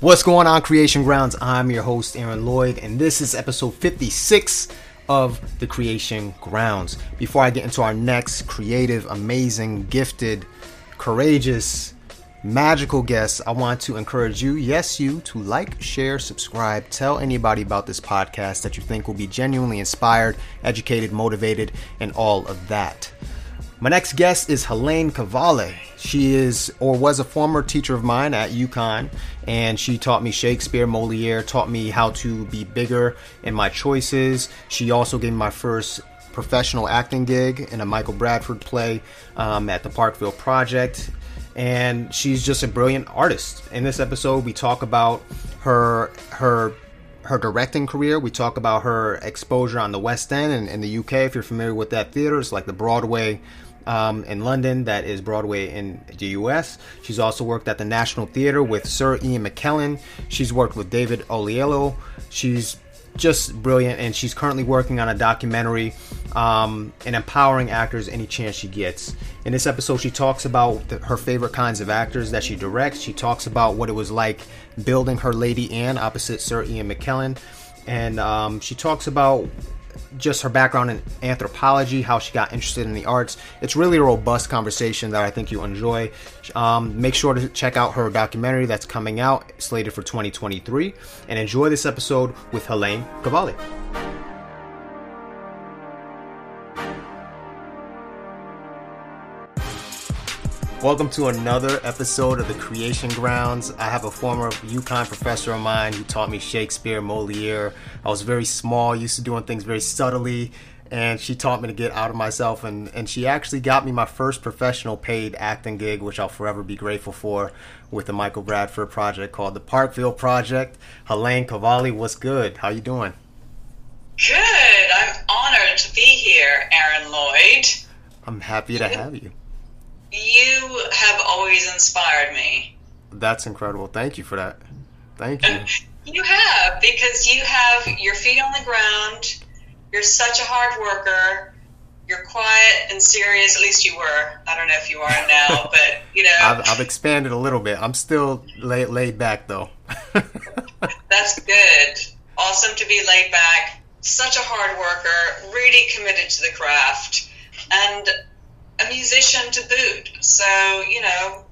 What's going on, Creation Grounds? I'm your host, Aaron Lloyd, and this is episode 56 of the Creation Grounds. Before I get into our next creative, amazing, gifted, courageous, magical guest, I want to encourage you, yes, you, to like, share, subscribe, tell anybody about this podcast that you think will be genuinely inspired, educated, motivated, and all of that. My next guest is Helene Cavalli. She is or was a former teacher of mine at UConn, and she taught me Shakespeare, Moliere, taught me how to be bigger in my choices. She also gave me my first professional acting gig in a Michael Bradford play um, at the Parkville Project. And she's just a brilliant artist. In this episode, we talk about her her her directing career. We talk about her exposure on the West End and in the UK. If you're familiar with that theater, it's like the Broadway um, in London, that is Broadway in the US. She's also worked at the National Theatre with Sir Ian McKellen. She's worked with David Oyelowo. She's just brilliant, and she's currently working on a documentary um, and empowering actors any chance she gets. In this episode, she talks about the, her favorite kinds of actors that she directs. She talks about what it was like building her Lady Anne opposite Sir Ian McKellen, and um, she talks about just her background in anthropology, how she got interested in the arts. It's really a robust conversation that I think you'll enjoy. Um, make sure to check out her documentary that's coming out, slated for 2023, and enjoy this episode with Helene Cavalli. Welcome to another episode of the Creation Grounds. I have a former UConn professor of mine who taught me Shakespeare, Moliere. I was very small, used to doing things very subtly, and she taught me to get out of myself. And, and she actually got me my first professional paid acting gig, which I'll forever be grateful for, with the Michael Bradford project called the Parkville Project. Helene Cavalli, what's good? How you doing? Good. I'm honored to be here, Aaron Lloyd. I'm happy to have you. You have always inspired me. That's incredible. Thank you for that. Thank you. you have, because you have your feet on the ground. You're such a hard worker. You're quiet and serious. At least you were. I don't know if you are now, but you know. I've, I've expanded a little bit. I'm still laid, laid back though. That's good. Awesome to be laid back. Such a hard worker, really committed to the craft, and a musician to boot. So, you know,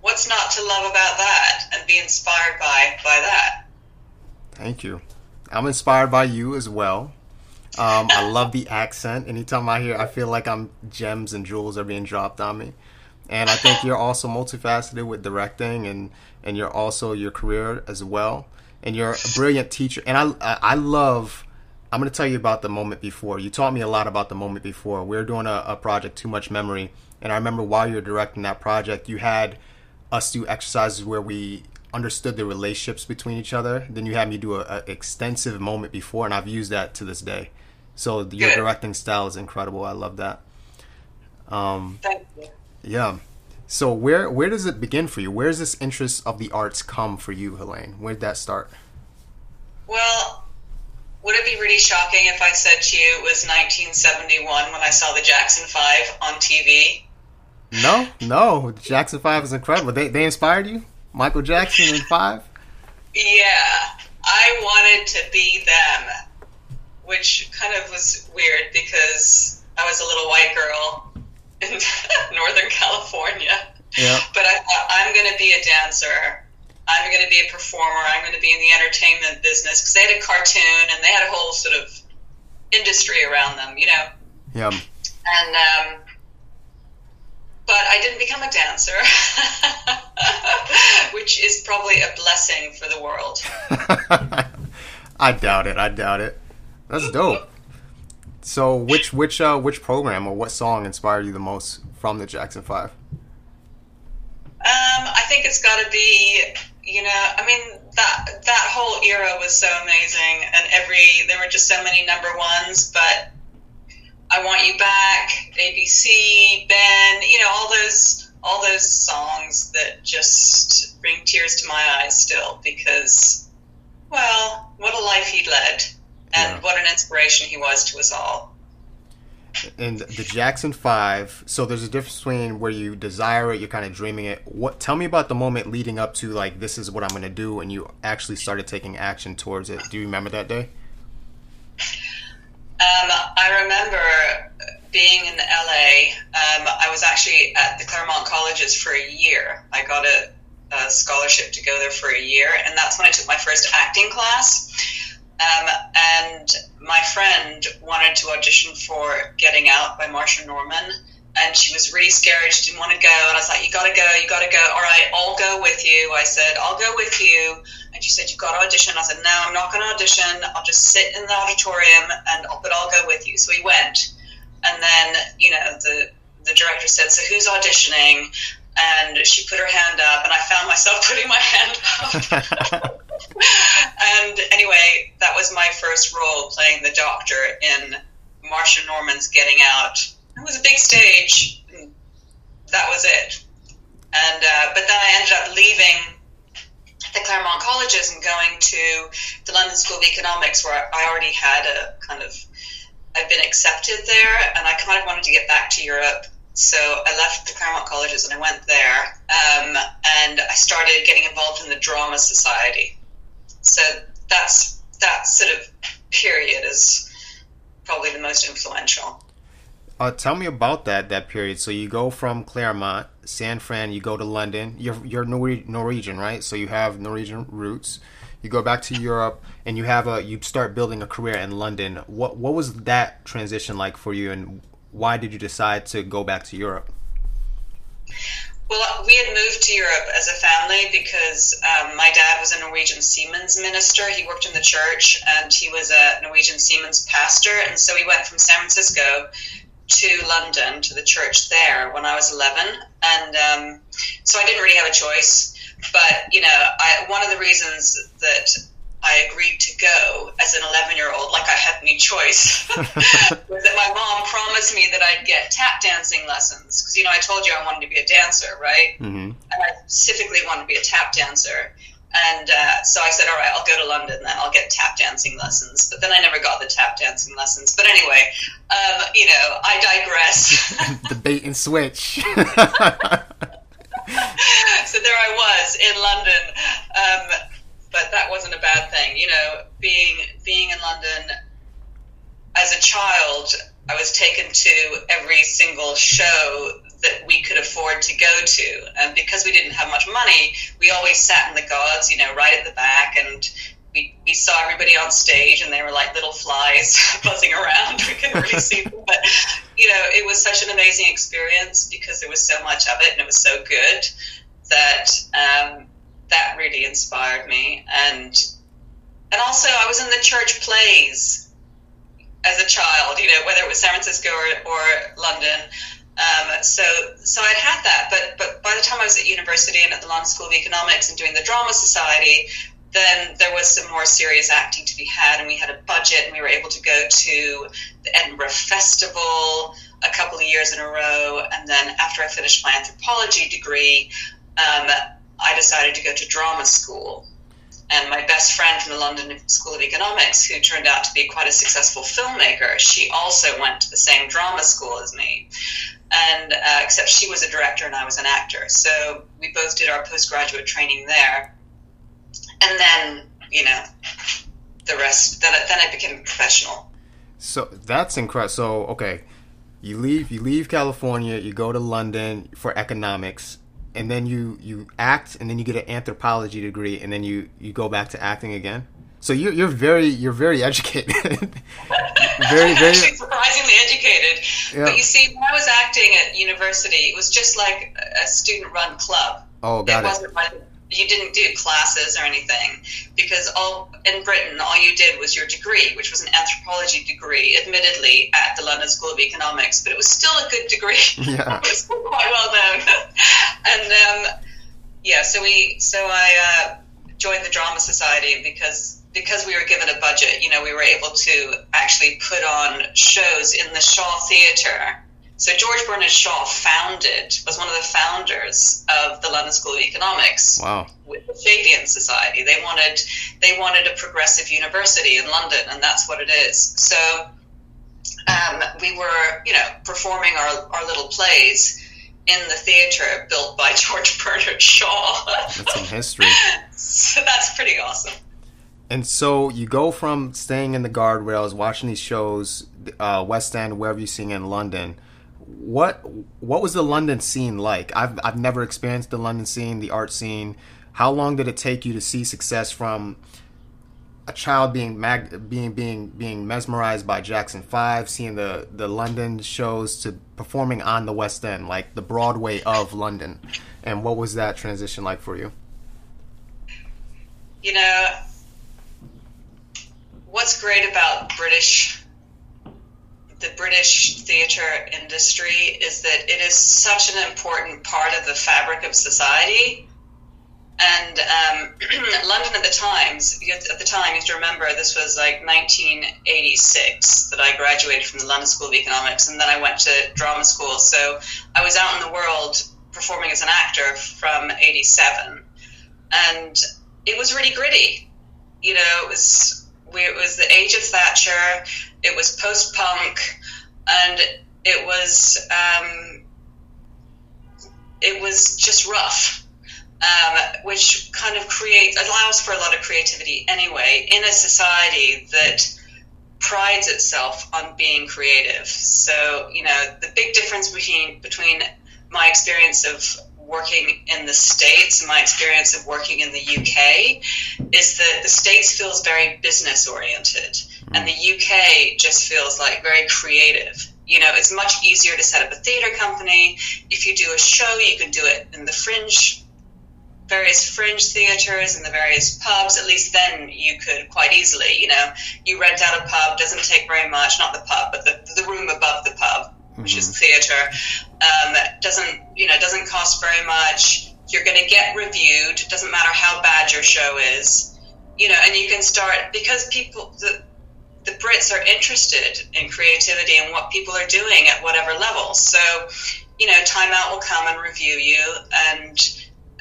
what's not to love about that and be inspired by by that? Thank you. I'm inspired by you as well. Um, I love the accent. Anytime I hear, I feel like I'm gems and jewels are being dropped on me. And I think you're also multifaceted with directing, and and you're also your career as well. And you're a brilliant teacher. And I I love I'm going to tell you about the moment before. You taught me a lot about the moment before. We were doing a, a project, Too Much Memory, and I remember while you were directing that project, you had us do exercises where we understood the relationships between each other. Then you had me do an extensive moment before, and I've used that to this day. So your directing style is incredible. I love that. Um, Thank you. Yeah. So where where does it begin for you? Where does this interest of the arts come for you, Helene? Where did that start? Well, be really shocking if I said to you it was 1971 when I saw the Jackson Five on TV? No, no. Jackson Five is incredible. They they inspired you, Michael Jackson and Five. Yeah, I wanted to be them, which kind of was weird because I was a little white girl in Northern California. Yeah. But I thought I'm going to be a dancer I'm going to be a performer. I'm going to be in the entertainment business because they had a cartoon and they had a whole sort of industry around them, you know. Yeah. And um, but I didn't become a dancer, which is probably a blessing for the world. I doubt it. I doubt it. That's dope. So, which which uh, which program or what song inspired you the most from the Jackson Five? Um, I think it's got to be you know, I mean that that whole era was so amazing, and every there were just so many number ones. But I want you back, ABC, Ben, you know, all those all those songs that just bring tears to my eyes still because, well, what a life he led, and yeah. what an inspiration he was to us all. And the Jackson Five. So there's a difference between where you desire it, you're kind of dreaming it. What? Tell me about the moment leading up to like this is what I'm going to do, and you actually started taking action towards it. Do you remember that day? Um, I remember being in LA. Um, I was actually at the Claremont Colleges for a year. I got a, a scholarship to go there for a year, and that's when I took my first acting class. Um, and my friend wanted to audition for Getting Out by Marsha Norman, and she was really scared. She didn't want to go, and I was like, "You gotta go, you gotta go." All right, I'll go with you. I said, "I'll go with you." And she said, "You've got to audition." I said, "No, I'm not going to audition. I'll just sit in the auditorium, and but I'll go with you." So we went, and then you know the the director said, "So who's auditioning?" And she put her hand up, and I found myself putting my hand up. and anyway, that was my first role playing the doctor in Marsha Norman's Getting Out. It was a big stage. That was it. And uh, but then I ended up leaving the Claremont colleges and going to the London School of Economics, where I already had a kind of I've been accepted there, and I kind of wanted to get back to Europe. So I left the Claremont colleges and I went there, um, and I started getting involved in the Drama Society. So that's that sort of period is probably the most influential. Uh, tell me about that that period. So you go from Claremont, San Fran, you go to London. You're you're Norwegian, right? So you have Norwegian roots. You go back to Europe, and you have a you start building a career in London. What what was that transition like for you, and why did you decide to go back to Europe? Well, we had moved to Europe as a family because um, my dad was a Norwegian Seamen's minister. He worked in the church and he was a Norwegian Seamen's pastor. And so we went from San Francisco to London to the church there when I was 11. And um, so I didn't really have a choice. But, you know, I, one of the reasons that I agreed to go as an 11 year old, like I had any choice, was that my mom promised me that I'd get tap dancing lessons. Because, you know, I told you I wanted to be a dancer, right? Mm-hmm. And I specifically wanted to be a tap dancer. And uh, so I said, all right, I'll go to London, then I'll get tap dancing lessons. But then I never got the tap dancing lessons. But anyway, um, you know, I digress. the bait and switch. so there I was in London. Um, but that wasn't a bad thing. You know, being being in London as a child, I was taken to every single show that we could afford to go to, and because we didn't have much money, we always sat in the gods, you know, right at the back, and we, we saw everybody on stage, and they were like little flies buzzing around. We couldn't really see them, but you know, it was such an amazing experience because there was so much of it, and it was so good that um, that really inspired me. And and also, I was in the church plays as a child. You know, whether it was San Francisco or, or London. Um, so so I'd had that, but but by the time I was at university and at the London School of Economics and doing the Drama Society, then there was some more serious acting to be had, and we had a budget, and we were able to go to the Edinburgh Festival a couple of years in a row. And then after I finished my anthropology degree, um, I decided to go to drama school. And my best friend from the London School of Economics, who turned out to be quite a successful filmmaker, she also went to the same drama school as me. And uh, except she was a director and I was an actor. So we both did our postgraduate training there. And then, you know, the rest, then, then I became a professional. So that's incredible. So, okay, you leave, you leave California, you go to London for economics and then you you act and then you get an anthropology degree and then you you go back to acting again so you're, you're very you're very educated very very Actually surprisingly educated yeah. but you see when i was acting at university it was just like a student run club oh got it, it. wasn't like you didn't do classes or anything because all in Britain all you did was your degree, which was an anthropology degree, admittedly at the London School of Economics, but it was still a good degree. Yeah. it was quite well known. and um, yeah, so we so I uh, joined the Drama Society because because we were given a budget, you know, we were able to actually put on shows in the Shaw Theatre so George Bernard Shaw founded, was one of the founders of the London School of Economics. Wow. With the Fabian Society. They wanted they wanted a progressive university in London, and that's what it is. So um, we were you know, performing our, our little plays in the theater built by George Bernard Shaw. That's some history. so that's pretty awesome. And so you go from staying in the guardrails, watching these shows, uh, West End, wherever you sing in London. What what was the London scene like? I've I've never experienced the London scene, the art scene. How long did it take you to see success from a child being mag- being being being mesmerized by Jackson Five, seeing the the London shows to performing on the West End, like the Broadway of London, and what was that transition like for you? You know, what's great about British the British theatre industry is that it is such an important part of the fabric of society and um, London at the times, at the time, you have to remember this was like 1986 that I graduated from the London School of Economics, and then I went to drama school. So I was out in the world performing as an actor from 87, and it was really gritty. You know, it was we, it was the age of Thatcher, it was post punk, and it was um, it was just rough um, which kind of creates allows for a lot of creativity anyway in a society that prides itself on being creative. So you know the big difference between between my experience of working in the states my experience of working in the UK is that the states feels very business oriented and the UK just feels like very creative. You know, it's much easier to set up a theater company. If you do a show, you can do it in the fringe various fringe theaters and the various pubs, at least then you could quite easily, you know, you rent out a pub, doesn't take very much, not the pub, but the, the room above the pub, mm-hmm. which is theater, um, doesn't, you know, doesn't cost very much. You're going to get reviewed. Doesn't matter how bad your show is, you know, and you can start because people, the, the Brits are interested in creativity and what people are doing at whatever level. So, you know, Time Out will come and review you and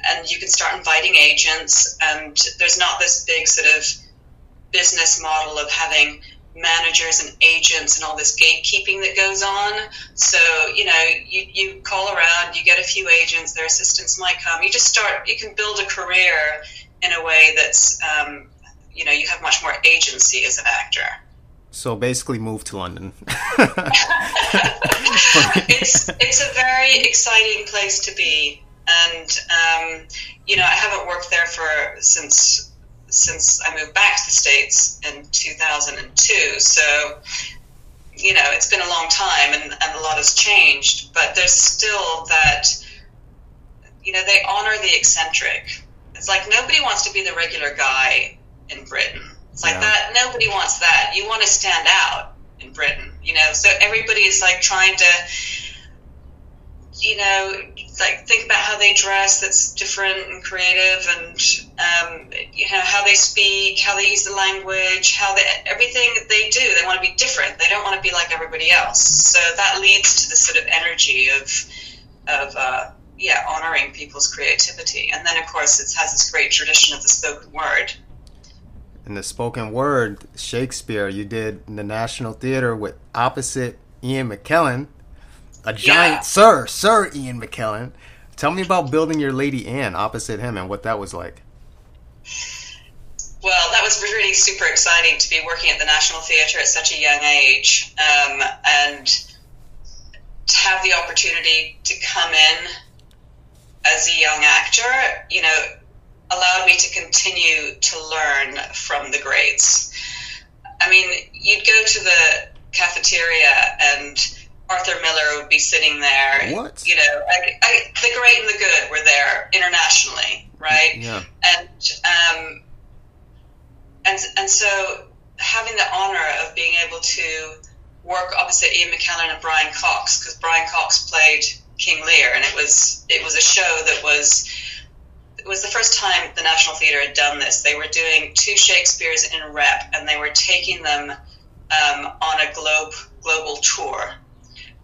and you can start inviting agents. And there's not this big sort of business model of having managers and agents and all this gatekeeping that goes on. So, you know, you, you call around, you get a few agents, their assistants might come. You just start, you can build a career in a way that's, um, you know, you have much more agency as an actor. So basically, move to London. it's it's a very exciting place to be and um, you know I haven't worked there for since since I moved back to the states in 2002. So you know it's been a long time and, and a lot has changed, but there's still that you know they honor the eccentric. It's like nobody wants to be the regular guy in Britain. It's like yeah. that. Nobody wants that. You want to stand out in Britain, you know. So everybody is like trying to you know, like think about how they dress that's different and creative and um, you know how they speak how they use the language how they everything they do they want to be different. They don't want to be like everybody else. So that leads to the sort of energy of of uh, yeah honoring people's creativity. And then of course it has this great tradition of the spoken word. In the spoken word shakespeare you did the national theater with opposite ian mckellen a giant yeah. sir, Sir Ian McKellen. Tell me about building your Lady Anne opposite him and what that was like. Well, that was really super exciting to be working at the National Theatre at such a young age, um, and to have the opportunity to come in as a young actor, you know, allowed me to continue to learn from the greats. I mean, you'd go to the cafeteria and Arthur Miller would be sitting there. What? You know, I, I, the great and the good were there internationally, right? Yeah. And um, and and so having the honor of being able to work opposite Ian McKellen and Brian Cox because Brian Cox played King Lear, and it was it was a show that was it was the first time the National Theatre had done this. They were doing two Shakespeare's in rep, and they were taking them um, on a globe global tour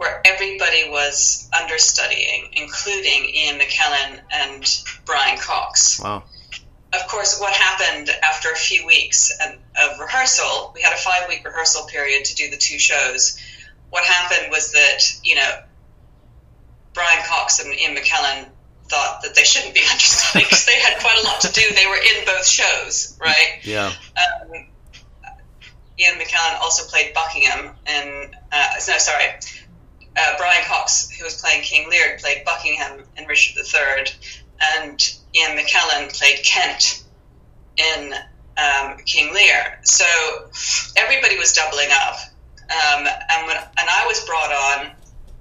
where everybody was understudying, including Ian McKellen and Brian Cox. Wow. Of course, what happened after a few weeks of rehearsal, we had a five week rehearsal period to do the two shows. what happened was that you know Brian Cox and Ian McKellen thought that they shouldn't be understudying because they had quite a lot to do. They were in both shows, right? Yeah. Um, Ian McKellen also played Buckingham, and uh, no, sorry, uh, Brian Cox, who was playing King Lear, played Buckingham in Richard III, and Ian McKellen played Kent in um, King Lear. So everybody was doubling up, um, and when and I was brought on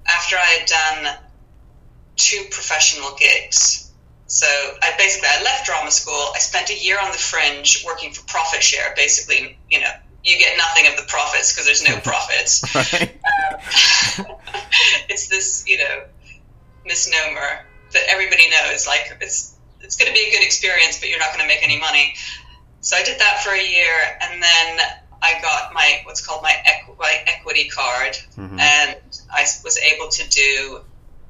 after I had done two professional gigs. So I basically I left drama school. I spent a year on the fringe working for profit share. Basically, you know, you get nothing of the profits because there's no profits. Right. Um, it's this, you know, that everybody knows. Like it's it's going to be a good experience, but you're not going to make any money. So I did that for a year, and then I got my what's called my, equ- my equity card, Mhm. and I was able to do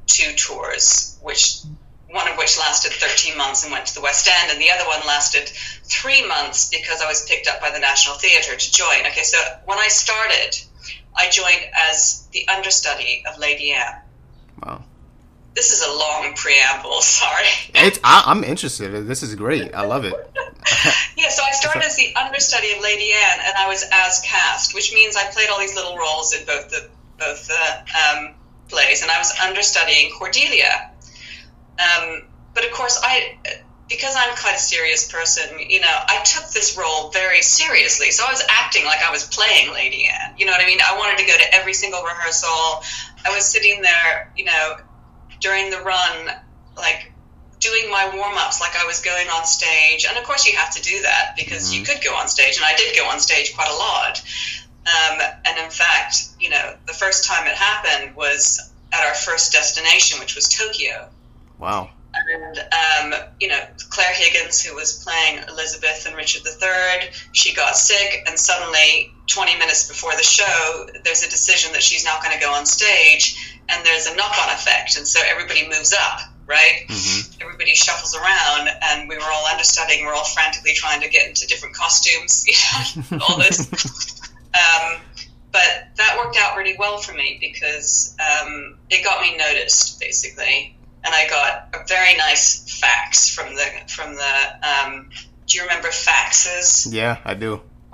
two tours, which one of which lasted 13 months and went to the West End, and the other one lasted three months because I was picked up by the National Theatre to join. Okay, so when I started, I joined as the understudy of Lady Anne. Wow. This is a long preamble, sorry. It's, I, I'm interested. This is great. I love it. Yeah, so I started as the understudy of Lady Anne, and I was as cast, which means I played all these little roles in both the both the um, plays, and I was understudying Cordelia. Um, but of course, I because I'm quite a serious person, you know, I took this role very seriously. So I was acting like I was playing Lady Anne. You know what I mean? I wanted to go to every single rehearsal. I was sitting there, you know, during the run, like doing my warm ups like I was going on stage. And of course, you have to do that because you could go on stage, and I did go on stage quite a lot. Um, and in fact, you know, the first time it happened was at our first destination, which was Tokyo. Wow. And, um, you know, Claire Higgins, who was playing Elizabeth and Richard III, she got sick, and suddenly, 20 minutes before the show, there's a decision that she's not going to go on stage, and there's a knock on effect. And so everybody moves up, right? Mhm. Everybody shuffles around, and we were all understudying, we're all frantically trying to get into different costumes, you know, all this. um, but that worked out really well for me because um, it got me noticed, basically and I got a very nice fax from the from the. Um, do you remember faxes? Yeah, I do.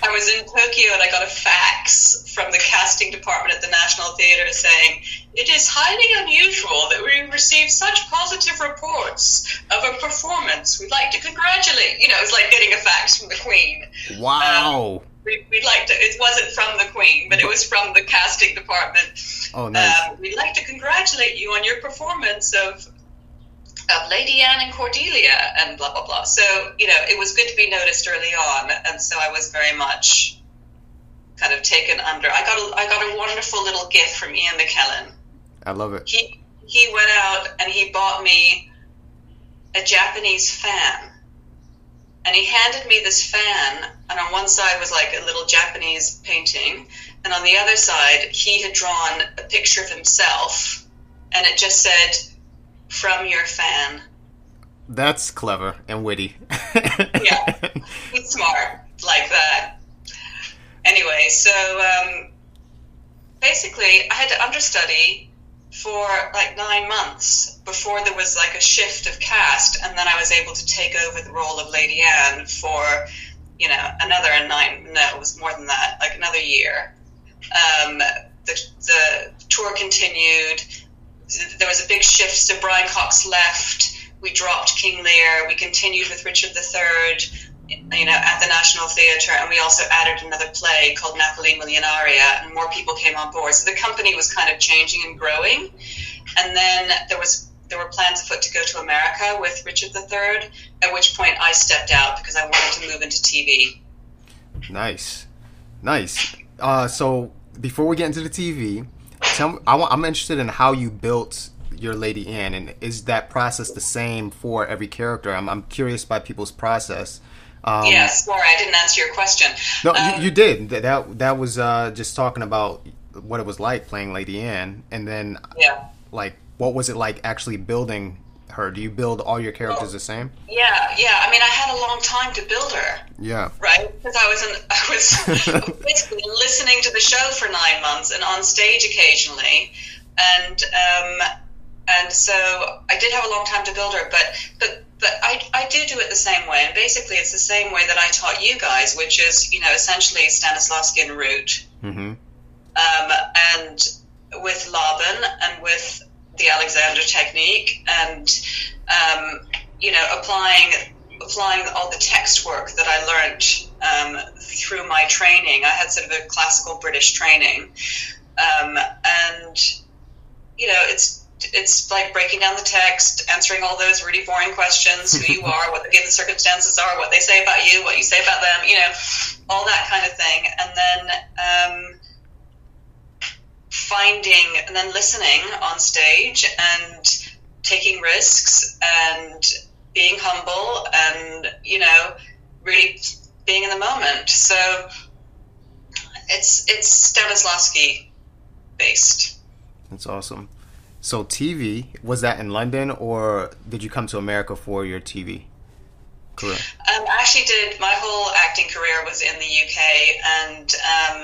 I was in Tokyo and I got a fax from the casting department at the National Theatre saying it is highly unusual that we receive such positive reports of a performance. We'd like to congratulate. You know, it was like getting a fax from the Queen. Wow. We, we'd like to. It wasn't from the Queen, but it was from the casting department. oh, nice. Um, we'd like to congratulate you on your performance of of Lady Anne and Cordelia and blah blah blah. So you know, it was good to be noticed early on, and so I was very much kind of taken under. I got a, I got a wonderful little gift from Ian McKellen. I love it. He he went out and he bought me a Japanese fan. And he handed me this fan, and on one side was like a little Japanese painting, and on the other side, he had drawn a picture of himself, and it just said, From your fan. That's clever and witty. Yeah. He's smart like that. Anyway, so um, basically, I had to understudy for like nine months before there was like a shift of cast, and then I was able to take over the role of Lady Anne for, you know, another nine. No, it was more than that, like another year. Um, the, the tour continued. There was a big shift. So Brian Cox left. We dropped King Lear. We continued with Richard III you know, at the National Theatre, and we also added another play called Napoli Milionaria, and more people came on board. So the company was kind of changing and growing. And then there was there were plans afoot to go to America with Richard III, at which point I stepped out because I wanted to move into TV. Nice, nice. Uh, so before we get into the TV, tell me, I want, I'm interested in how you built your Lady Anne, and is that process the same for every character? I'm, I'm curious by people's process. Um, yeah, sorry, I didn't answer your question. No, Um, you, you did. That that, was uh, just talking about what it was like playing Lady Anne, and then Yeah. like what was it like actually building her? Do you build all your characters the same? Yeah, yeah. I mean, I had a long time to build her. Yeah. Right, because I was in, I was basically listening to the show for nine months and on stage occasionally, and um, and so I did have a long time to build her, but but but I, I do do it the same way, and basically it's the same way that I taught you guys, which is you know essentially Stanislavski and root, Mm-hmm. um, and with Laban and with the Alexander technique, and um, you know applying applying all the text work that I learned um, through my training. I had sort of a classical British training, um, and you know it's it's like breaking down the text, answering all those really boring questions: who you are, what the given circumstances are, what they say about you, what you say about them, you know, all that kind of thing, and then. Um, finding and then listening on stage and taking risks and being humble and you know really being in the moment so it's it's Stanislavski based That's awesome. So TV was that in London or did you come to America for your TV career? um, I actually did my whole acting career was in the UK and um,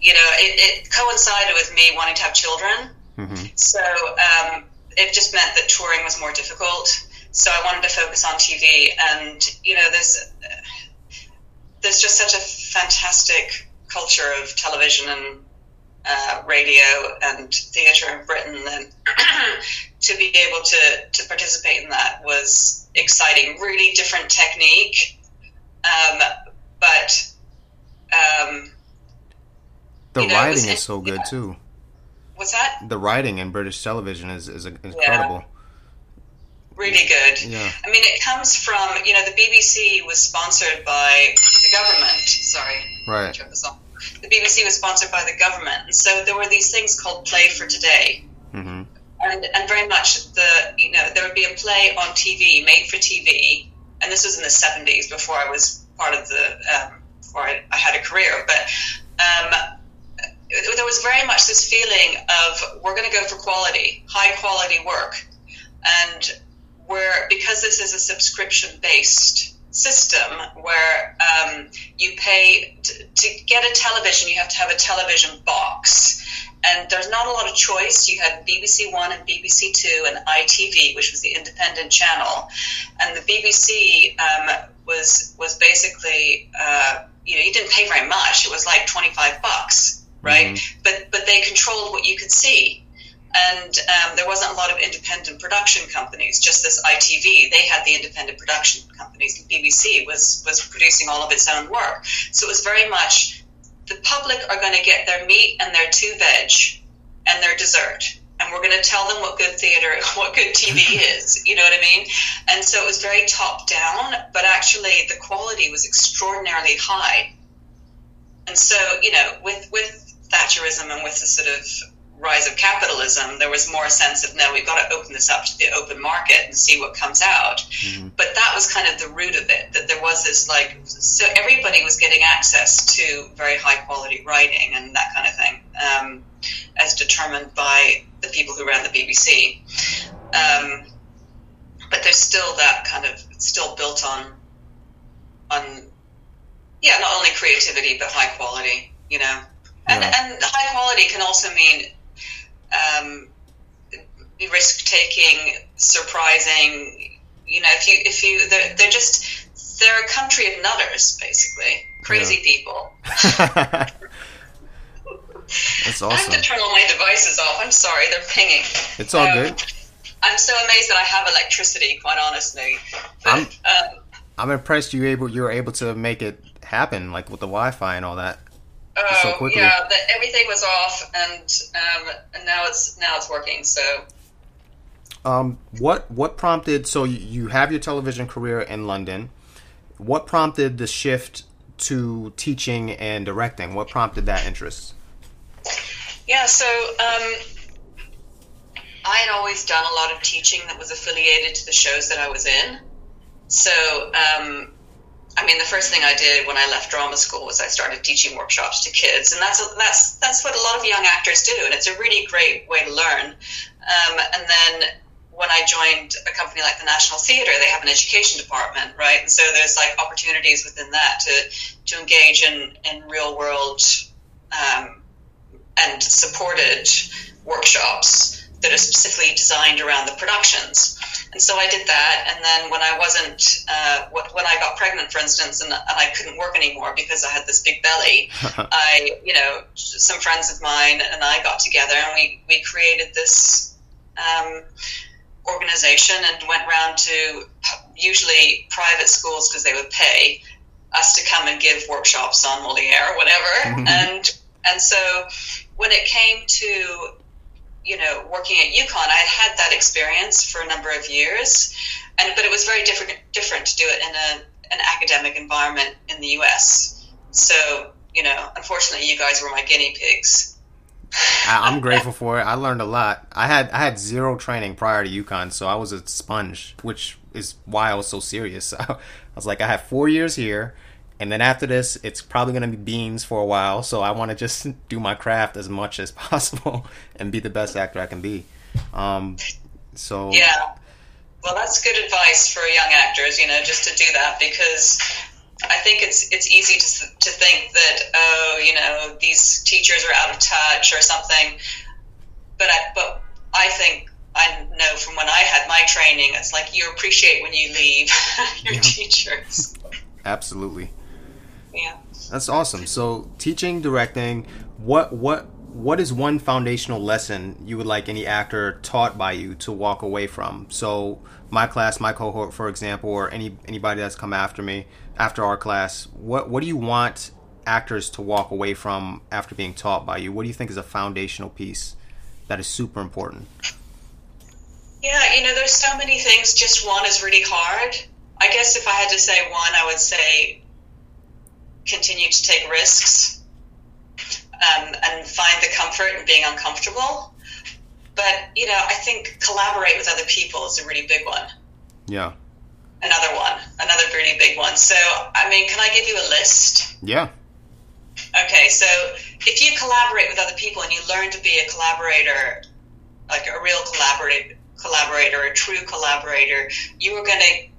you know it, it coincided with me wanting to have children Mm-hmm. So um, it just meant that touring was more difficult. So I wanted to focus on TV, and you know, there's there's just such a fantastic culture of television and uh, radio and theatre in Britain, and to be able to to participate in that was exciting. Really different technique, um, but um, The You know, writing is so good yeah. too. what's that? The writing in British television is, is incredible. Really good. Yeah. I mean, it comes from, you know, the BBC was sponsored by the government. Sorry, Right. Turn this off. The BBC was sponsored by the government. And so there were these things called Play for Today. Mm-hmm. And, and very much the, you know, there would be a play on TV, made for TV. And this was in the 70s before I was part of the, um, before I, I had a career. But um, there was very much this feeling of we're going to go for quality, high quality work. And where because this is a subscription based system where um, you pay t- to get a television you have to have a television box. And there's not a lot of choice. You had bbc one and bbc two and itv which was the independent channel. And the bbc um, was was basically uh, you know you didn't pay very much. It was like 25 bucks right? But but they controlled what you could see and um, there wasn't a lot of independent production companies. Just this ITV, they had the independent production companies. The BBC was was producing all of its own work, so it was very much the public are going to get their meat and their two veg and their dessert, and we're going to tell them what good theater, what good TV is. You know what I mean? And so it was very top down, but actually the quality was extraordinarily high. And so you know, with with Thatcherism and with the sort of rise of capitalism, there was more a sense of no, we've got to open this up to the open market and see what comes out. Mhm. But that was kind of the root of it, that there was this like, so everybody was getting access to very high quality writing and that kind of thing, um, as determined by the people who ran the BBC. Um, but there's still that kind of, still built on, on, yeah, not only creativity, but high quality, you know. And, Yeah. and high quality can also mean um, risk taking, surprising. You know, if you if you they're, they're just they're a country of nutters, basically crazy people. That's awesome. I have to turn all my devices off. I'm sorry, they're pinging. It's all Um, good. I'm so amazed that I have electricity. Quite honestly, but, I'm- um, I'm impressed you able you were able to make it happen, like with the Wi-Fi and all that. Oh so quickly. yeah, that everything was off, and um, and now it's now it's working. So Um, what what prompted? So you, you have your television career in London. What prompted the shift to teaching and directing? What prompted that interest? Yeah, so um, I had always done a lot of teaching that was affiliated to the shows that I was in. So, um, I mean, the first thing I did when I left drama school was I started teaching workshops to kids, and that's that's that's what a lot of young actors do, and it's a really great way to learn. Um, and then when I joined a company like the National Theatre, they have an education department, right? And so there's like opportunities within that to to engage in in real world um, and supported workshops that are specifically designed around the productions. And so I did that. And then when I wasn't, uh, when I got pregnant, for instance, and, and, I couldn't work anymore because I had this big belly, I, you know, some friends of mine and I got together and we, we created this um, organization and went around to usually private schools because they would pay us to come and give workshops on Moliere or whatever. Mm-hmm. And, and so when it came to you know, working at UConn, I had had that experience for a number of years, and but it was very different different to do it in a, an academic environment in the U.S. So, you know, unfortunately, you guys were my guinea pigs. I'm grateful for it. I learned a lot. I had I had zero training prior to UConn, so I was a sponge, which is why I was so serious. I was like, I have four years here and then after this, it's probably going to be beans for a while. So I want to just do my craft as much as possible and be the best actor I can be. Um, so yeah, well, that's good advice for young actors. You know, just to do that because I think it's it's easy to to think that oh, you know, these teachers are out of touch or something. But I but I think I know from when I had my training, it's like you appreciate when you leave your yeah. teachers. Absolutely. Yeah. That's awesome. So teaching, directing, what what what is one foundational lesson you would like any actor taught by you to walk away from? So my class, my cohort, for example, or any anybody that's come after me, after our class, what what do you want actors to walk away from after being taught by you? What do you think is a foundational piece that is super important? Yeah, you know, there's so many things. Just one is really hard. I guess if I had to say one, I would say continue to take risks um, and find the comfort in being uncomfortable. But, you know, I think collaborate with other people is a really big one. Yeah. Another one, another really big one. So, I mean, can I give you a list? Yeah. Okay, so if you collaborate with other people and you learn to be a collaborator, like a real collaborator, collaborator, a true collaborator, you are going to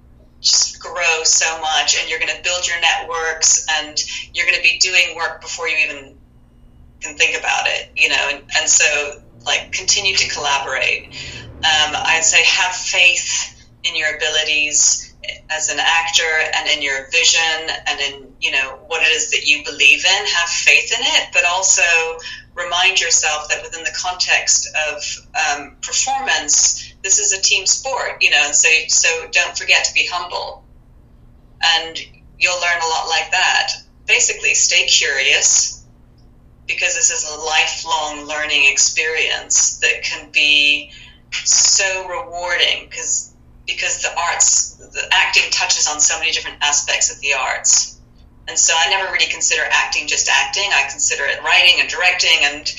just grow so much and you're going to build your networks and you're going to be doing work before you even can think about it you know and, and so like continue to collaborate. Um, i'd say have faith in your abilities as an actor and in your vision and in you know what it is that you believe in. Have faith in it but also remind yourself that within the context of um, performance this is a team sport, you know, and so so don't forget to be humble, and you'll learn a lot like that. Basically, stay curious because this is a lifelong learning experience that can be so rewarding because because the arts, the acting touches on so many different aspects of the arts. And so I never really consider acting just acting. I consider it writing and directing and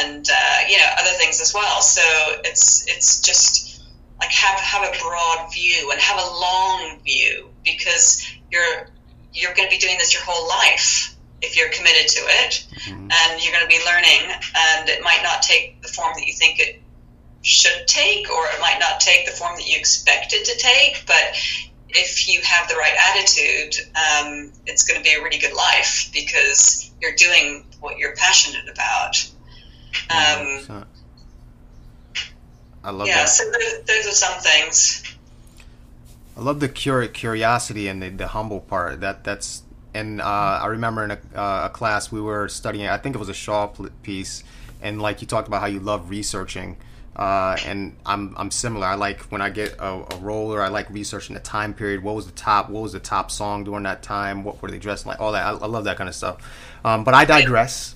and uh, you know other things as well. So it's it's just like have have a broad view and have a long view because you're you're going to be doing this your whole life if you're committed to it, mm-hmm. and you're going to be learning. And it might not take the form that you think it should take, or it might not take the form that you expect it to take, but if you have the right attitude, um, it's going to be a really good life because you're doing what you're passionate about. Um, I love yeah, that. so those, those, are some things. I love the cur- curiosity and the, the humble part. That that's and uh, I remember in a, uh, a, class we were studying. I think it was a Shaw piece, and like you talked about how you love researching. Uh, and I'm I'm similar. I like when I get a, a roller. I like researching the time period. What was the top? What was the top song during that time? What were they dressing like? All that. I, I love that kind of stuff. Um, but I digress.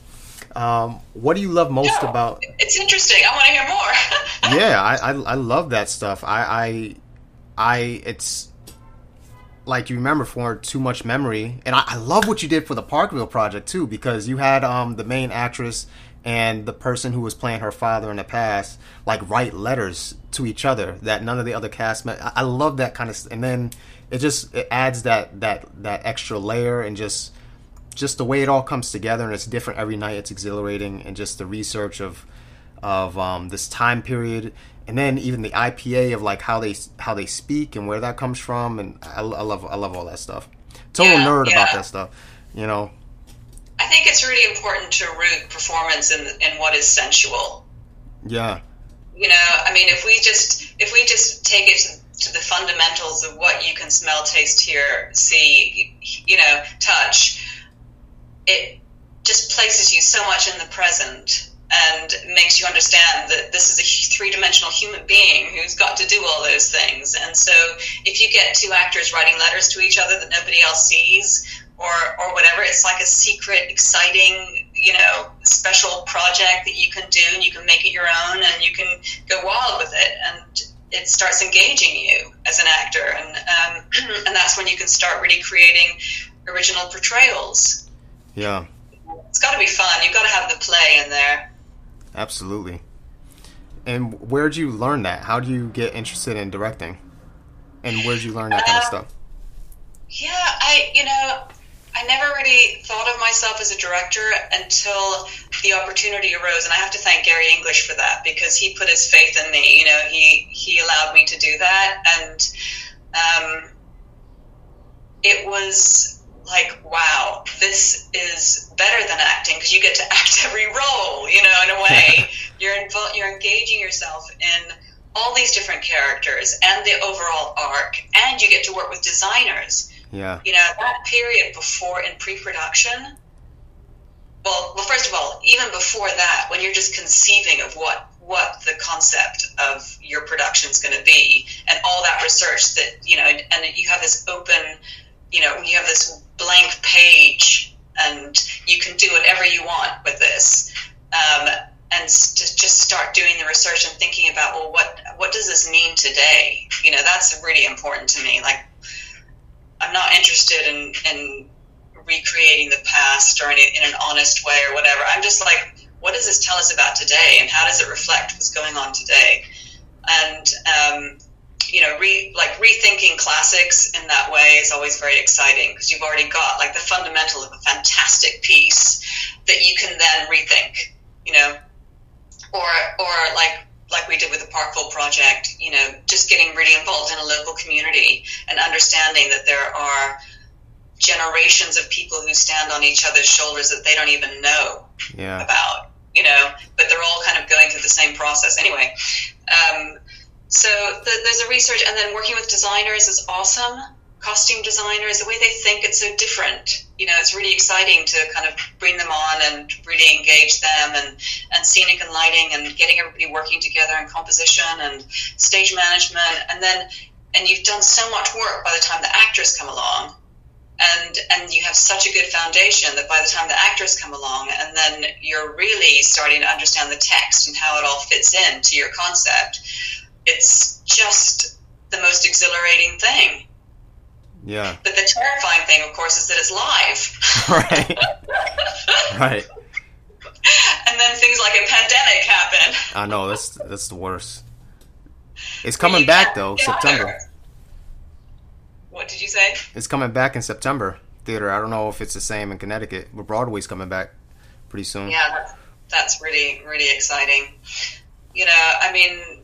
Um, what do you love most no, about? It's interesting. I want to hear more. yeah, I, I, I love that stuff. I I, I it's like you remember for too much memory, and I, I love what you did for the Parkville project too because you had um the main actress and the person who was playing her father in the past like write letters to each other that none of the other cast met. I, I love that kind of, and then it just it adds that that that extra layer and just just the way it all comes together and it's different every night. It's exhilarating and just the research of of um, this time period, and then even the IPA of like how they how they speak and where that comes from, and I, I love I love all that stuff. Total Yeah, nerd yeah. about that stuff, you know. It's really important to root performance in in what is sensual. Yeah, You know, I mean, if we just if we just take it to, to the fundamentals of what you can smell, taste, hear, see, you know, touch, it just places you so much in the present and makes you understand that this is a three dimensional human being who's got to do all those things. And so, if you get two actors writing letters to each other that nobody else sees, or or whatever, it's like a secret, exciting, you know, special project that you can do, and you can make it your own, and you can go wild with it, and it starts engaging you as an actor, and um, and that's when you can start really creating original portrayals. yeah, It's got to be fun. You've got to have the play in there. absolutely. And where'd you learn that? How do you get interested in directing? And where'd you learn that kind of Uh, stuff? Yeah, I you know I never really thought of myself as a director until the opportunity arose, and I have to thank Gary English for that because he put his faith in me. You know, he he allowed me to do that, and um, it was like, wow, this is better than acting because you get to act every role. You know, in a way, you're invo- you're engaging yourself in all these different characters and the overall arc, and you get to work with designers Yeah, you know that period before in pre-production well well first of all even before that when you're just conceiving of what what the concept of your production is going to be and all that research that you know and you have this open you know you have this blank page and you can do whatever you want with this um, and to just just start doing the research and thinking about well what what does this mean today? You know that's really important to me like I'm not interested in, in recreating the past or in, in an honest way or whatever. I'm just like, what does this tell us about today, and how does it reflect what's going on today? And um, you know, re, like rethinking classics in that way is always very exciting because you've already got like the fundamental of a fantastic piece that you can then rethink. You know, or or like like we did with the Parkville project, you know, just getting really involved in a local community and understanding that there are generations of people who stand on each other's shoulders that they don't even know yeah, about, you know, but they're all kind of going through the same process anyway. Um, so the, there's a research, and then working with designers is awesome. Costume designers, the way they think, it's so different. You know, it's really exciting to kind of bring them on and really engage them, and and scenic and lighting, and getting everybody working together, and composition and stage management, and then and you've done so much work by the time the actors come along. And and you have such a good foundation that by the time the actors come along and then you're really starting to understand the text and how it all fits into your concept it's just the most exhilarating thing yeah, but the terrifying thing of course is that it's live right, right. and then things like a pandemic happen I know that's that's the worst. It's coming back though. September. what did you say It's coming back in September. Theater. I don't know if it's the same in Connecticut, but Broadway's coming back pretty soon. yeah that's, that's really really exciting you know i mean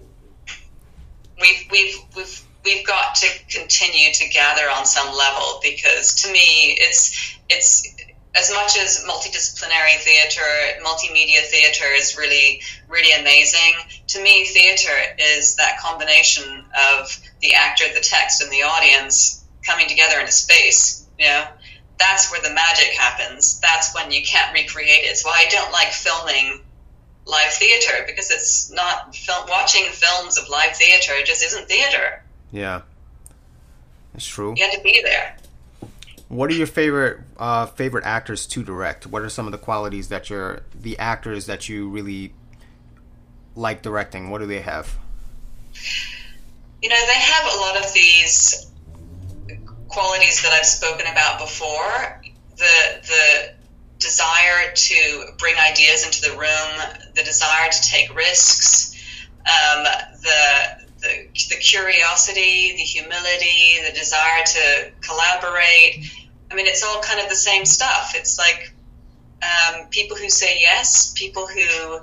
we've we've we've we've got to continue to gather on some level because to me it's it's as much as multidisciplinary theater multimedia theater is really really amazing to me theater is that combination of the actor the text and the audience coming together in a space you know? That's where the magic happens. That's when you can't recreate it. Why i don't like filming live theater because it's not film, watching films of live theater it just isn't theater Yeah, it's true. you have to be there What are your favorite uh, favorite actors to direct? What are some of the qualities that you're the actors that you really like directing? What do they have? you know they have a lot of these qualities that i've spoken about before the the desire to bring ideas into the room the desire to take risks um, the, the the curiosity the humility the desire to collaborate i mean it's all kind of the same stuff it's like um, people who say yes people who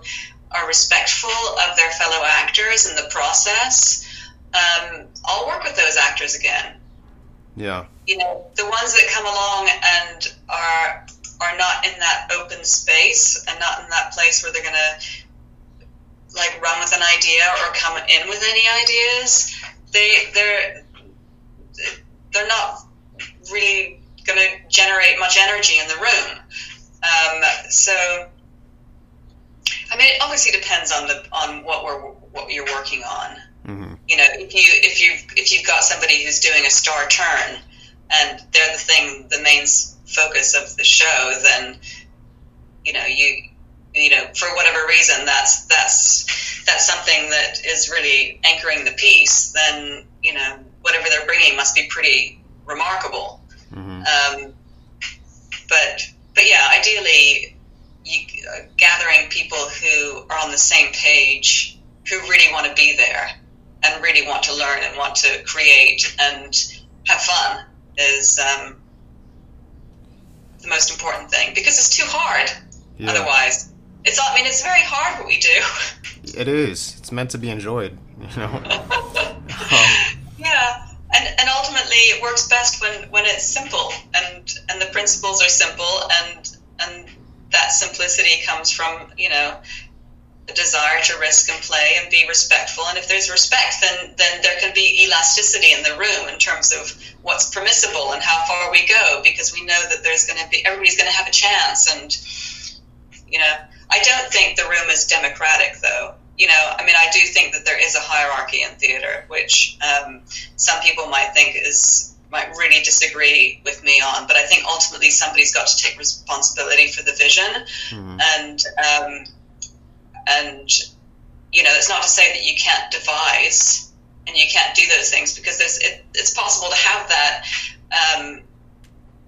are respectful of their fellow actors in the process, um, I'll work with those actors again. Yeah. You know, the ones that come along and are are not in that open space and not in that place where they're gonna like run with an idea or come in with any ideas. They they're they're not really going to generate much energy in the room. Um, so, I mean, it obviously depends on the on what we're what you're working on. Mm-hmm. You know, if you if you if you've got somebody who's doing a star turn and they're the thing, the main focus of the show, then you know you you know for whatever reason that's that's that's something that is really anchoring the piece. Then you know whatever they're bringing must be pretty remarkable. Mm-hmm. Um, but but yeah, ideally, you, uh, gathering people who are on the same page, who really want to be there and really want to learn and want to create and have fun is um, the most important thing because it's too hard Yeah. otherwise. It's I mean it's very hard what we do. It is. It's meant to be enjoyed. You know. Um, Yeah, and and ultimately it works best when when it's simple and and the principles are simple and and that simplicity comes from you know the desire to risk and play and be respectful and if there's respect then then there can be elasticity in the room in terms of what's permissible and how far we go because we know that there's going to be everybody's going to have a chance and you know i don't think the room is democratic though you know i mean i do think that there is a hierarchy in theater which um, some people might think is might really disagree with me on but i think ultimately somebody's got to take responsibility for the vision mhm. and um, and you know it's not to say that you can't devise and you can't do those things because there's it, it's possible to have that um,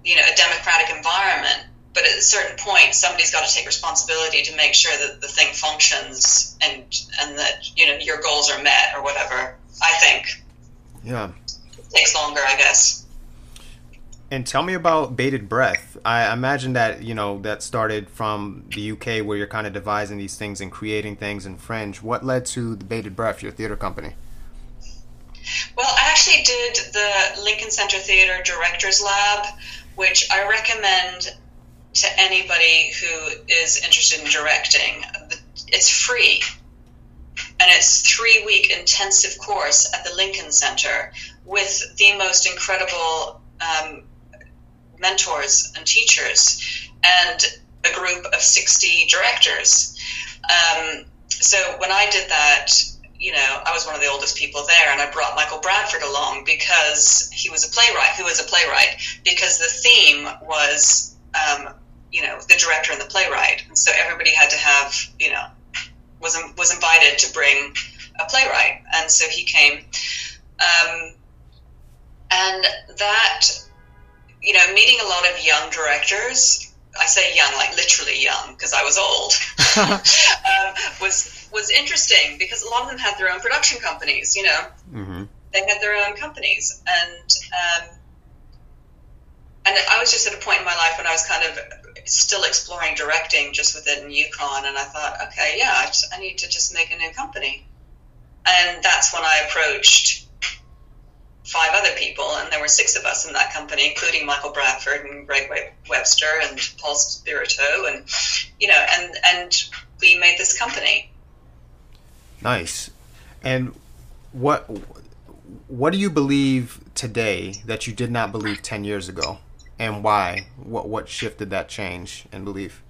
you know a democratic environment but at a certain point somebody's got to take responsibility to make sure that the thing functions and and that you know your goals are met or whatever i think Yeah. it takes longer i guess And tell me about Bated Breath. I imagine that you know that started from the UK, where you're kind of devising these things and creating things in French. What led to the Bated Breath, your theater company? Well, I actually did the Lincoln Center Theater Directors Lab, which I recommend to anybody who is interested in directing. It's free, and it's three week intensive course at the Lincoln Center with the most incredible um, mentors and teachers, and a group of sixty directors. Um, so when I did that, you know, I was one of the oldest people there, and I brought Michael Bradford along because he was a playwright, who was a playwright, because the theme was, um, you know, the director and the playwright, and so everybody had to have, you know, was was invited to bring a playwright, and so he came, um, and that, you know, meeting a lot of young directors. I say young, like literally young, because I was old. um, was was interesting because a lot of them had their own production companies. You know, hmm they had their own companies, and um, and I was just at a point in my life when I was kind of still exploring directing just within UConn, and I thought, okay, yeah, I, just, I need to just make a new company, and that's when I approached five other people, and there were six of us in that company, including Michael Bradford and Greg Webster and Paul Spirito, and you know, and and we made this company. Nice. And what what do you believe today that you did not believe ten years ago, and why? What what shifted that change in belief?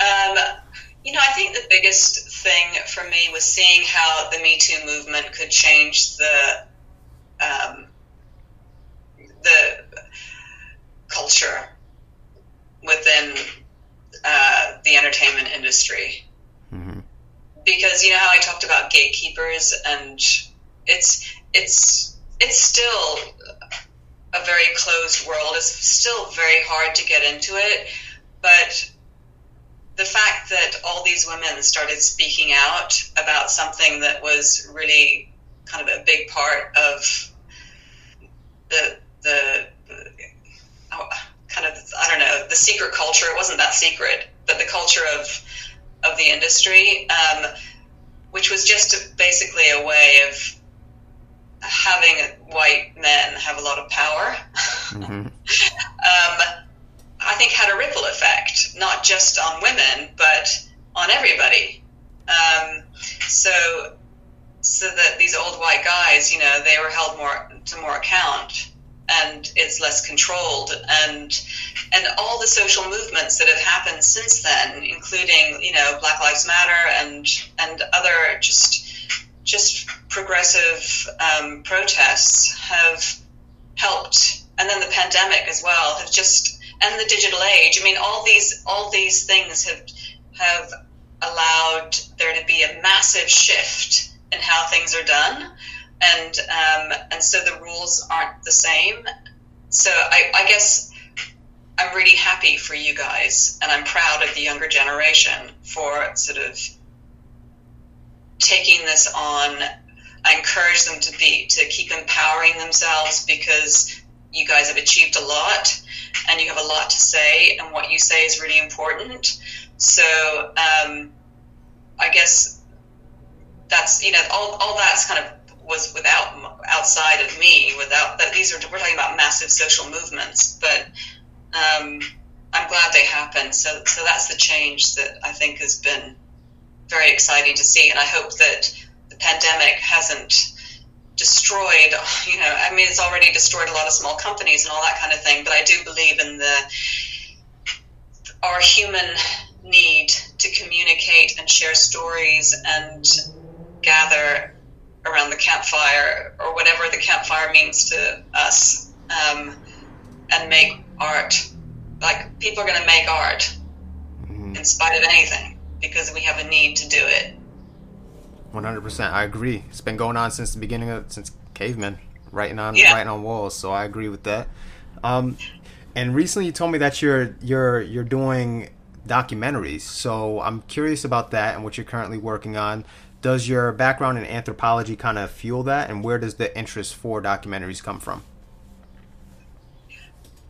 Um, you know, I think the biggest thing for me was seeing how the Me Too movement could change the um, the culture within uh, the entertainment industry. hmm Because you know how I talked about gatekeepers, and it's it's it's still a very closed world. It's still very hard to get into it, but the fact that all these women started speaking out about something that was really kind of a big part of the the, kind of I don't know the secret culture. It wasn't that secret, but the culture of of the industry, um, which was just basically a way of having white men have a lot of power. Mm-hmm. um, I think had a ripple effect, not just on women, but on everybody. Um, so, so that these old white guys, you know, they were held more to more account, and it's less controlled, and and all the social movements that have happened since then, including you know Black Lives Matter and and other just just progressive um, protests have helped, and then the pandemic as well have just and the digital age. I mean, all these all these things have have allowed there to be a massive shift in how things are done, and um, and so the rules aren't the same. So I, I guess I'm really happy for you guys, and I'm proud of the younger generation for sort of taking this on. I encourage them to be to keep empowering themselves because you guys have achieved a lot and you have a lot to say, and what you say is really important. So um, I guess that's you know all, all that's kind of was without outside of me without that these are we're talking about massive social movements but um, i'm glad they happened so so that's the change that i think has been very exciting to see and i hope that pandemic hasn't destroyed, you know, I mean, it's already destroyed a lot of small companies and all that kind of thing, but I do believe in the our human need to communicate and share stories and gather around the campfire or whatever the campfire means to us um, and make art. Like, people are going to make art mm-hmm. in spite of anything because we have a need to do it. 100%. I agree. It's been going on since the beginning of since cavemen writing on yeah. writing on walls, so I agree with that. Um, and recently you told me that you're you're you're doing documentaries. So I'm curious about that and what you're currently working on. Does your background in anthropology kind of fuel that and where does the interest for documentaries come from?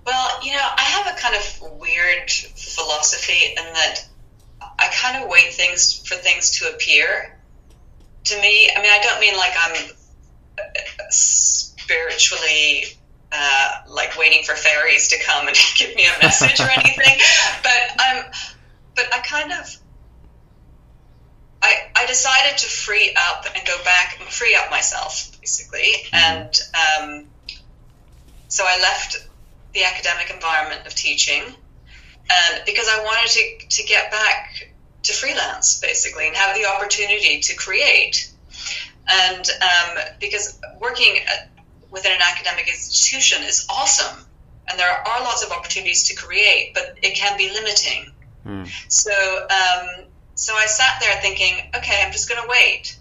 Well, you know, I have a kind of weird philosophy in that I kind of wait things for things to appear to me, I mean, I don't mean like I'm spiritually uh, like waiting for fairies to come and give me a message or anything, but I'm, but I kind of, I, I decided to free up and go back and free up myself basically, mm-hmm. and um, so I left the academic environment of teaching, and because I wanted to to get back to freelance basically and have the opportunity to create. And um, because working within an academic institution is awesome, and there are lots of opportunities to create, but it can be limiting. Mm. So, um, so I sat there thinking, okay, I'm just going to wait,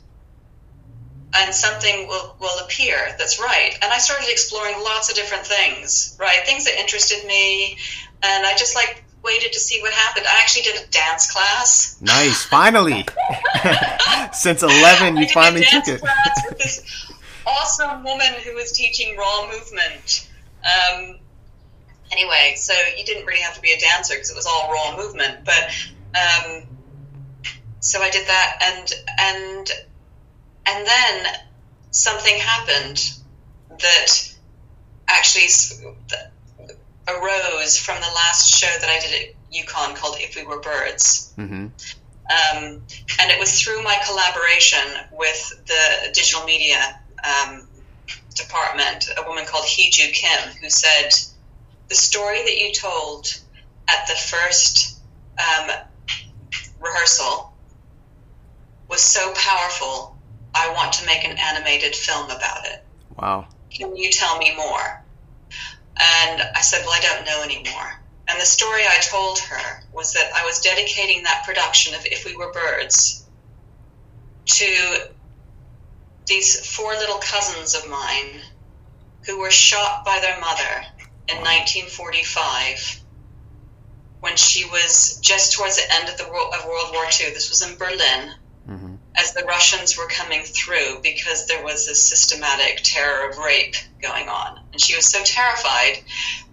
and something will will appear that's right. And I started exploring lots of different things, right? Things that interested me, and I just like waited to see what happened. I actually did a dance class. Nice, finally. Since eleven, you finally took it. class with this awesome woman who was teaching raw movement. Um, anyway, so you didn't really have to be a dancer because it was all raw movement. But um, so I did that, and and and then something happened that actually arose from the last show that I did at UConn called If We Were Birds. Mm-hmm. Um, and it was through my collaboration with the digital media um, department, a woman called Hee-Ju Kim, who said, The story that you told at the first um, rehearsal was so powerful, I want to make an animated film about it. Wow. Can you tell me more? And I said, Well, I don't know anymore. And the story I told her was that I was dedicating that production of If We Were Birds to these four little cousins of mine who were shot by their mother in 1945 when she was just towards the end of, the, of World War II. This was in Berlin. Mm-hmm. As the Russians were coming through, because there was this systematic terror of rape going on. And she was so terrified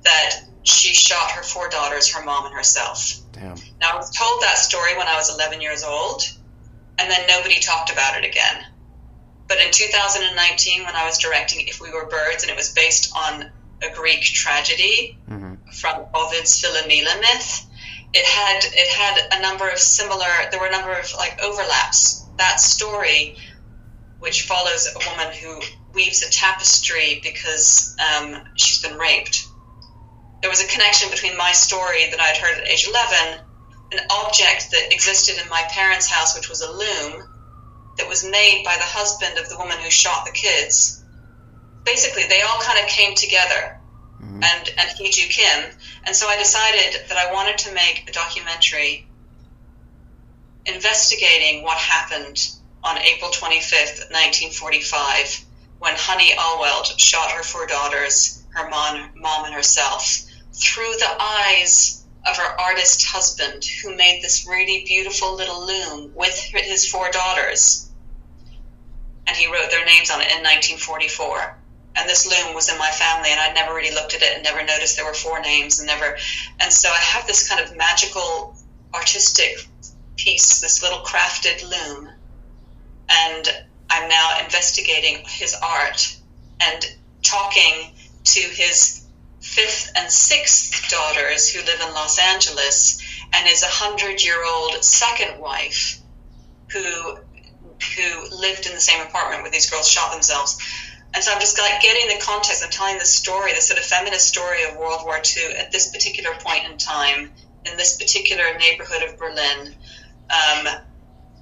that she shot her four daughters, her mom, and herself. Damn. Now, I was told that story when I was 11 years old, and then nobody talked about it again. But in 2019, when I was directing If We Were Birds, and it was based on a Greek tragedy hmm from Ovid's Philomela myth, it had it had a number of similar. There were a number of like overlaps. That story, which follows a woman who weaves a tapestry because um, she's been raped. There was a connection between my story that I'd heard at age 11, an object that existed in my parents' house, which was a loom, that was made by the husband of the woman who shot the kids. Basically, they all kind of came together, Mhm. and and Hee Joo Kim, and so I decided that I wanted to make a documentary investigating what happened on April 25th, 1945, when Honey Alweld shot her four daughters, her mom, mom and herself, through the eyes of her artist husband, who made this really beautiful little loom with his four daughters. And he wrote their names on it in 1944. And this loom was in my family, and I'd never really looked at it and never noticed there were four names, and never. And so I have this kind of magical, artistic piece, this little crafted loom, and I'm now investigating his art and talking to his fifth and sixth daughters who live in Los Angeles and his 100 year old second wife who who lived in the same apartment where these girls shot themselves. And so I'm just like getting the context. I'm telling the story, the sort of feminist story of World War II at this particular point in time in this particular neighborhood of Berlin. Um,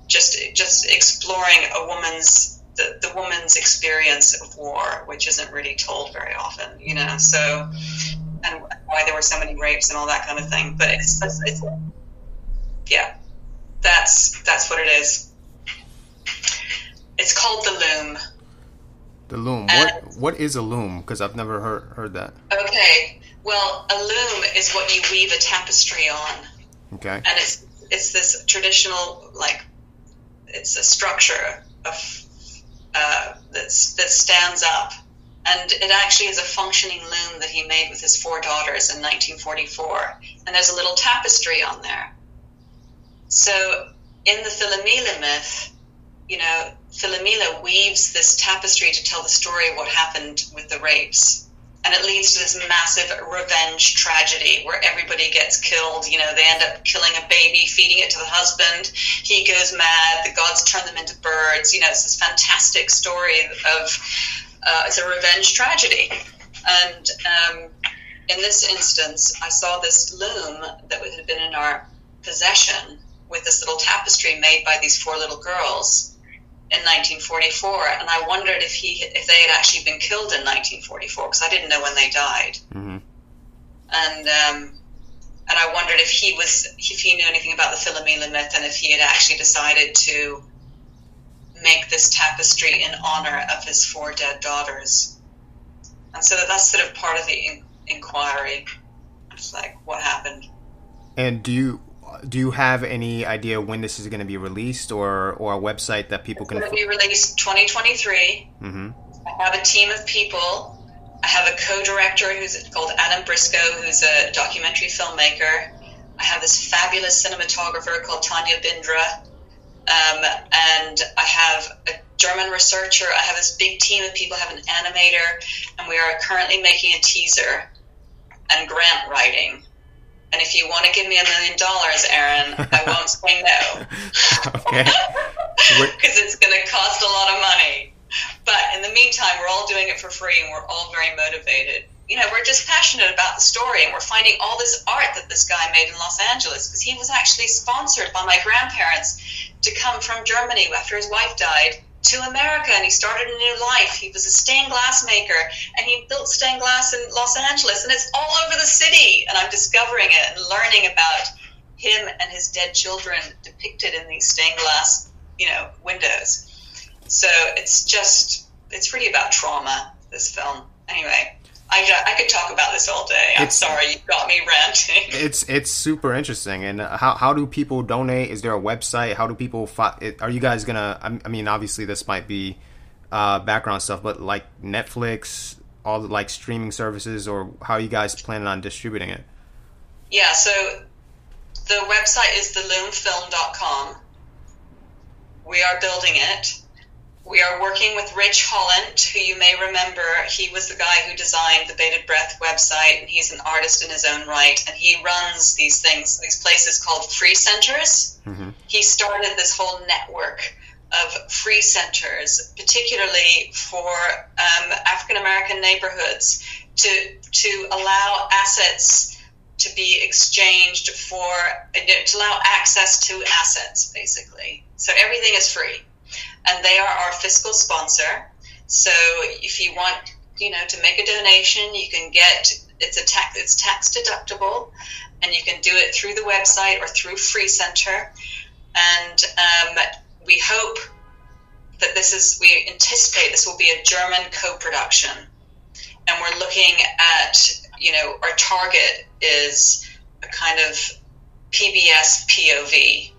just just exploring a woman's the, the woman's experience of war, which isn't really told very often, you know. So and why there were so many rapes and all that kind of thing. But it's, it's, yeah, that's that's what it is. It's called the loom. The loom. And- What what is a loom? Because I've never heard heard that. Okay, well, a loom is what you weave a tapestry on. Okay. and it's it's this traditional like it's a structure of uh, that stands up, and it actually is a functioning loom that he made with his four daughters in 1944. And there's a little tapestry on there. So in the Philomela myth, you know, Philomela weaves this tapestry to tell the story of what happened with the rapes and it leads to this massive revenge tragedy where everybody gets killed. You know, they end up killing a baby, feeding it to the husband. He goes mad. The gods turn them into birds. You know, it's this fantastic story of uh, it's a revenge tragedy. And um, in this instance, I saw this loom that had been in our possession with this little tapestry made by these four little girls in 1944, and I wondered if he if they had actually been killed in 1944 because I didn't know when they died, hmm and um, and I wondered if he was if he knew anything about the Philomela myth and if he had actually decided to make this tapestry in honor of his four dead daughters, and so that's sort of part of the in- inquiry. It's like what happened. And do you do you have any idea when this is going to be released, or or a website that people It's can? going to be released 2023. hmm I have a team of people. I have a co-director who's called Adam Briscoe, who's a documentary filmmaker. I have this fabulous cinematographer called Tanya Bindra, um, and I have a German researcher. I have this big team of people. I have an animator, and we are currently making a teaser and grant writing. And if you want to give me a million dollars, Aaron, I won't say no okay. Because it's going to cost a lot of money. But in the meantime, we're all doing it for free and we're all very motivated. You know, we're just passionate about the story and we're finding all this art that this guy made in Los Angeles because he was actually sponsored by my grandparents to come from Germany after his wife died to America and he started a new life. He was a stained glass maker and he built stained glass in Los Angeles and it's all over the city. And I'm discovering it and learning about him and his dead children depicted in these stained glass, you know, windows. So it's just, it's really about trauma, this film. Anyway, I, I could talk about this all day. I'm It's- sorry, you got me ranting. It's it's super interesting. And how how do people donate? Is there a website? How do people? Fi- are you guys gonna? I I mean, obviously this might be uh, background stuff, but like Netflix, all the like streaming services, or how are you guys planning on distributing it? Yeah, so the website is theloomfilm.com. We are building it. We are working with Rich Holland, who you may remember. He was the guy who designed the Bated Breath website, and he's an artist in his own right. And he runs these things, these places called free centers. Mm-hmm. He started this whole network of free centers, particularly for um, African American neighborhoods, to to allow assets to be exchanged for to allow access to assets, basically. So everything is free and they are our fiscal sponsor. So if you want, you know, to make a donation, you can get it's a tax it's tax deductible, and you can do it through the website or through Free Center. And um, we hope that this is we anticipate this will be a German co-production, and we're looking at you know our target is a kind of PBS POV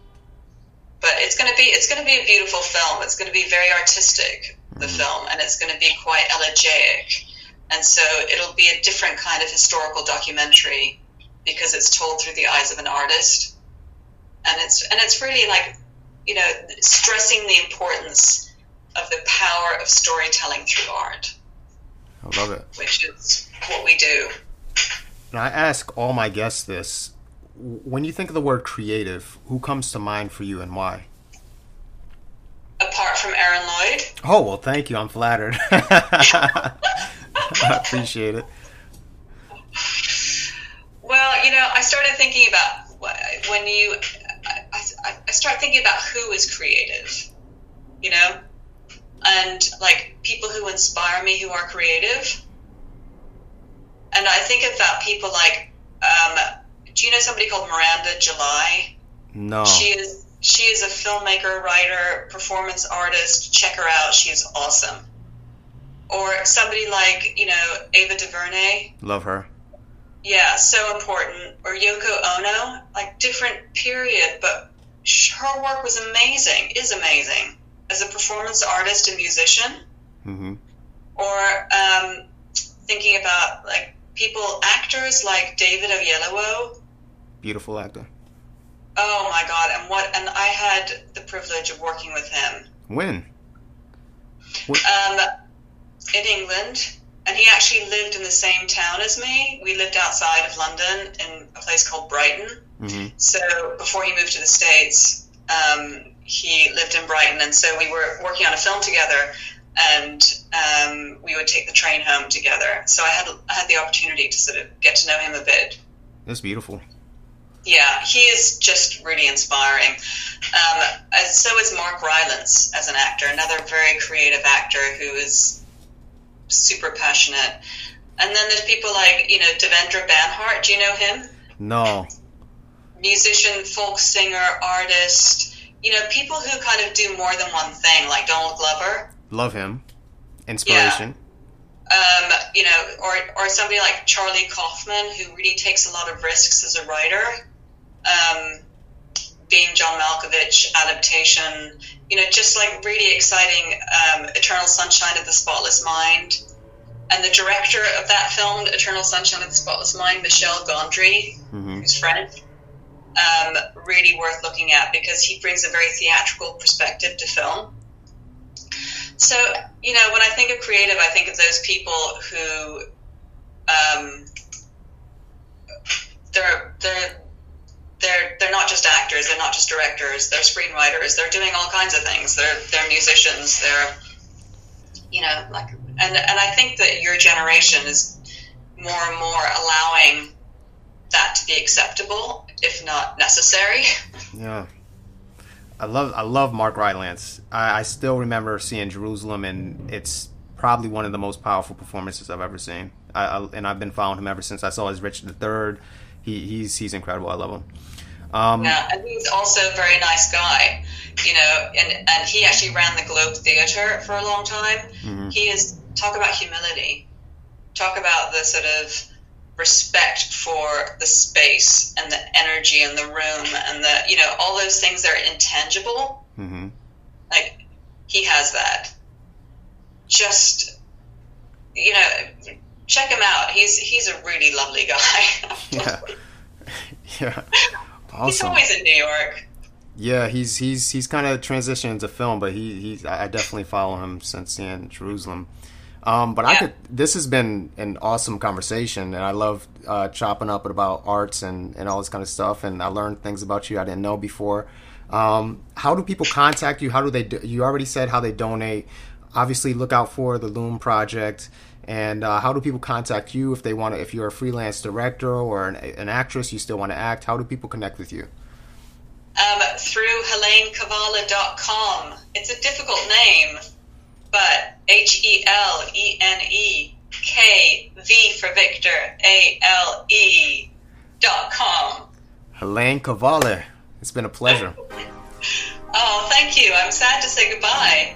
but it's going to be it's going to be a beautiful film. It's going to be very artistic, the mm-hmm. film, and it's going to be quite elegiac. And so it'll be a different kind of historical documentary because it's told through the eyes of an artist, and it's and it's really like you know stressing the importance of the power of storytelling through art. I love it. Which is what we do. And I ask all my guests this when you think of the word creative, who comes to mind for you and why? Apart from Aaron Lloyd. Oh well, thank you. I'm flattered. I appreciate it. Well, you know, I started thinking about when you. I, I start thinking about who is creative, you know, and like people who inspire me who are creative. And I think about people like um, do you know somebody called Miranda July? No. She is she is a filmmaker, writer, performance artist. Check her out. She is awesome. Or somebody like, you know, Ava DuVernay. Love her. Yeah, so important. Or Yoko Ono, like different period, but her work was amazing, is amazing as a performance artist and musician. Mm-hmm. Or um, thinking about like people, actors like David Oyelowo, Beautiful actor. Oh my god! And what? And I had the privilege of working with him. When? Um, in England, and he actually lived in the same town as me. We lived outside of London in a place called Brighton. Mm-hmm. So before he moved to the states, um, he lived in Brighton, and so we were working on a film together. And um, we would take the train home together. So I had I had the opportunity to sort of get to know him a bit. That's beautiful. Yeah, he is just really inspiring. Um, so is Mark Rylance as an actor, another very creative actor who is super passionate. And then there's people like, you know, Devendra Banhart. Do you know him? No. Musician, folk singer, artist. You know, people who kind of do more than one thing, like Donald Glover. Love him. Inspiration. Yeah. Um, you know, or, or somebody like Charlie Kaufman, who really takes a lot of risks as a writer um, being John Malkovich adaptation, you know, just like really exciting um, Eternal Sunshine of the Spotless Mind. And the director of that film, Eternal Sunshine of the Spotless Mind, Michel Gondry, mm-hmm. who's French, um, really worth looking at because he brings a very theatrical perspective to film. So, you know, when I think of creative, I think of those people who um, they're they're they're they're not just actors, they're not just directors, they're screenwriters, they're doing all kinds of things. They're they're musicians, they're you know, like and and I think that your generation is more and more allowing that to be acceptable, if not necessary. Yeah. I love I love Mark Rylance. I, I still remember seeing Jerusalem, and it's probably one of the most powerful performances I've ever seen. I, I, and I've been following him ever since I saw his Richard III. He, he's he's incredible. I love him. Um, yeah, and he's also a very nice guy, you know, and, and he actually ran the Globe Theatre for a long time. Mm-hmm. He is, talk about humility, talk about the sort of respect for the space and the energy and the room and the, you know, all those things that are intangible. Mm-hmm. Like, he has that. Just, you know, check him out. He's he's a really lovely guy. yeah, yeah. Awesome. He's always in New York. Yeah, he's he's he's kind of transitioned to film, but he he I definitely follow him since in Jerusalem. Um, but yeah. I could. This has been an awesome conversation, and I love uh, chopping up about arts and and all this kind of stuff. And I learned things about you I didn't know before. Um, how do people contact you? How do they? Do, you already said how they donate. Obviously, look out for the Loom Project. And uh, how do people contact you if they want to? If you're a freelance director or an, an actress, you still want to act. How do people connect with you? Um, through HeleneKvale.com. It's a difficult name, but H E L E N E K V for Victor A L E dot com. Helene Kvale. It's been a pleasure. oh, thank you. I'm sad to say goodbye.